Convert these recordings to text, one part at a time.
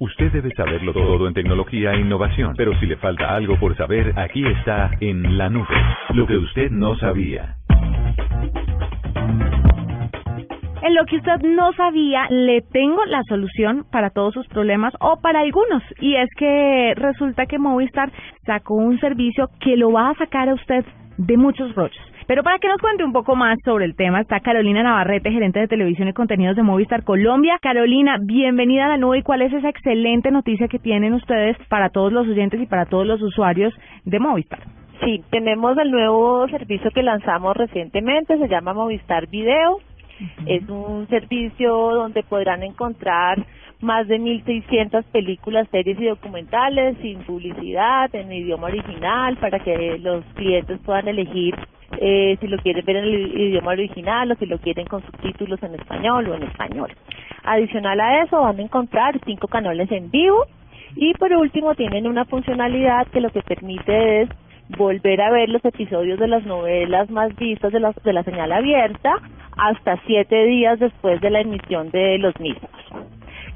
Usted debe saberlo todo en tecnología e innovación, pero si le falta algo por saber, aquí está en la nube, lo que usted no sabía. En lo que usted no sabía, le tengo la solución para todos sus problemas o para algunos. Y es que resulta que Movistar sacó un servicio que lo va a sacar a usted de muchos rollos. Pero para que nos cuente un poco más sobre el tema está Carolina Navarrete, gerente de televisión y contenidos de Movistar Colombia. Carolina, bienvenida a la nube y cuál es esa excelente noticia que tienen ustedes para todos los oyentes y para todos los usuarios de Movistar. Sí, tenemos el nuevo servicio que lanzamos recientemente, se llama Movistar Video. Es un servicio donde podrán encontrar más de 1.600 películas, series y documentales sin publicidad, en idioma original, para que los clientes puedan elegir eh, si lo quieren ver en el idioma original o si lo quieren con subtítulos en español o en español. Adicional a eso van a encontrar cinco canales en vivo y por último tienen una funcionalidad que lo que permite es volver a ver los episodios de las novelas más vistas de la, de la señal abierta hasta siete días después de la emisión de los mismos.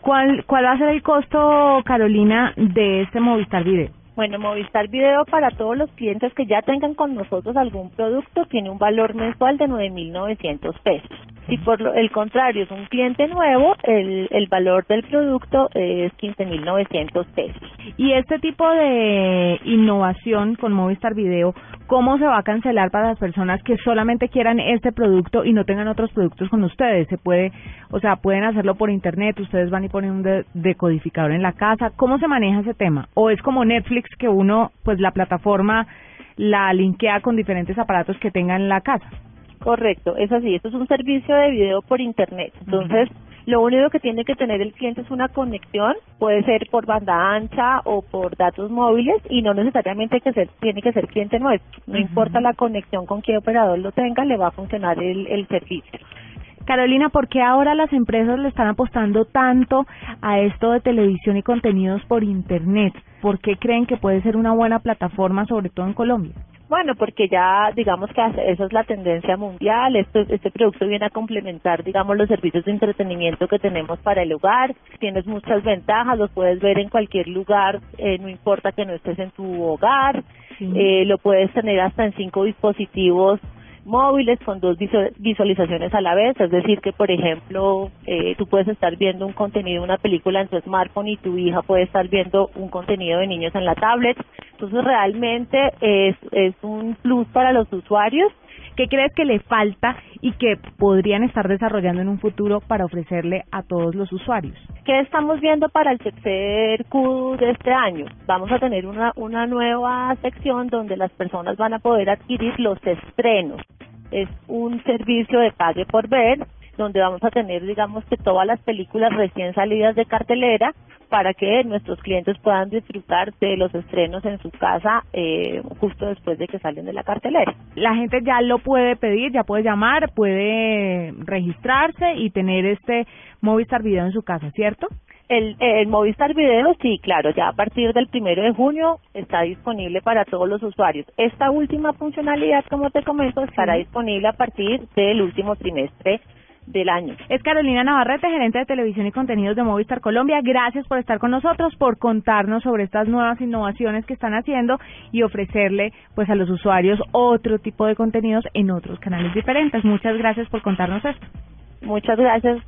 ¿Cuál, ¿Cuál va a ser el costo, Carolina, de este Movistar Video? Bueno, Movistar Video para todos los clientes que ya tengan con nosotros algún producto tiene un valor mensual de 9.900 pesos. Si por el contrario es un cliente nuevo, el, el valor del producto es 15.900 pesos. Y este tipo de innovación con Movistar Video, ¿cómo se va a cancelar para las personas que solamente quieran este producto y no tengan otros productos con ustedes? Se puede, o sea, pueden hacerlo por internet, ustedes van y ponen un decodificador en la casa. ¿Cómo se maneja ese tema? ¿O es como Netflix que uno, pues la plataforma la linkea con diferentes aparatos que tenga en la casa? Correcto, es así. Esto es un servicio de video por Internet. Entonces, lo único que tiene que tener el cliente es una conexión, puede ser por banda ancha o por datos móviles y no necesariamente que ser, tiene que ser cliente nuestro. No importa la conexión con qué operador lo tenga, le va a funcionar el, el servicio. Carolina, ¿por qué ahora las empresas le están apostando tanto a esto de televisión y contenidos por Internet? ¿Por qué creen que puede ser una buena plataforma, sobre todo en Colombia? Bueno, porque ya digamos que esa es la tendencia mundial. Esto, este producto viene a complementar, digamos, los servicios de entretenimiento que tenemos para el hogar. Tienes muchas ventajas, lo puedes ver en cualquier lugar, eh, no importa que no estés en tu hogar. Eh, lo puedes tener hasta en cinco dispositivos móviles con dos visualizaciones a la vez, es decir, que por ejemplo eh, tú puedes estar viendo un contenido, una película en tu smartphone y tu hija puede estar viendo un contenido de niños en la tablet. Entonces realmente es, es un plus para los usuarios ¿Qué crees que le falta y que podrían estar desarrollando en un futuro para ofrecerle a todos los usuarios? ¿Qué estamos viendo para el tercer Q de este año? Vamos a tener una, una nueva sección donde las personas van a poder adquirir los estrenos. Es un servicio de pague por ver, donde vamos a tener, digamos, que todas las películas recién salidas de cartelera para que nuestros clientes puedan disfrutar de los estrenos en su casa eh, justo después de que salen de la cartelera. La gente ya lo puede pedir, ya puede llamar, puede registrarse y tener este Movistar Video en su casa, ¿cierto? El, el Movistar Video, sí, claro, ya a partir del primero de junio está disponible para todos los usuarios. Esta última funcionalidad, como te comento, estará disponible a partir del último trimestre del año. Es Carolina Navarrete, gerente de televisión y contenidos de Movistar Colombia. Gracias por estar con nosotros, por contarnos sobre estas nuevas innovaciones que están haciendo y ofrecerle pues a los usuarios otro tipo de contenidos en otros canales diferentes. Muchas gracias por contarnos esto. Muchas gracias.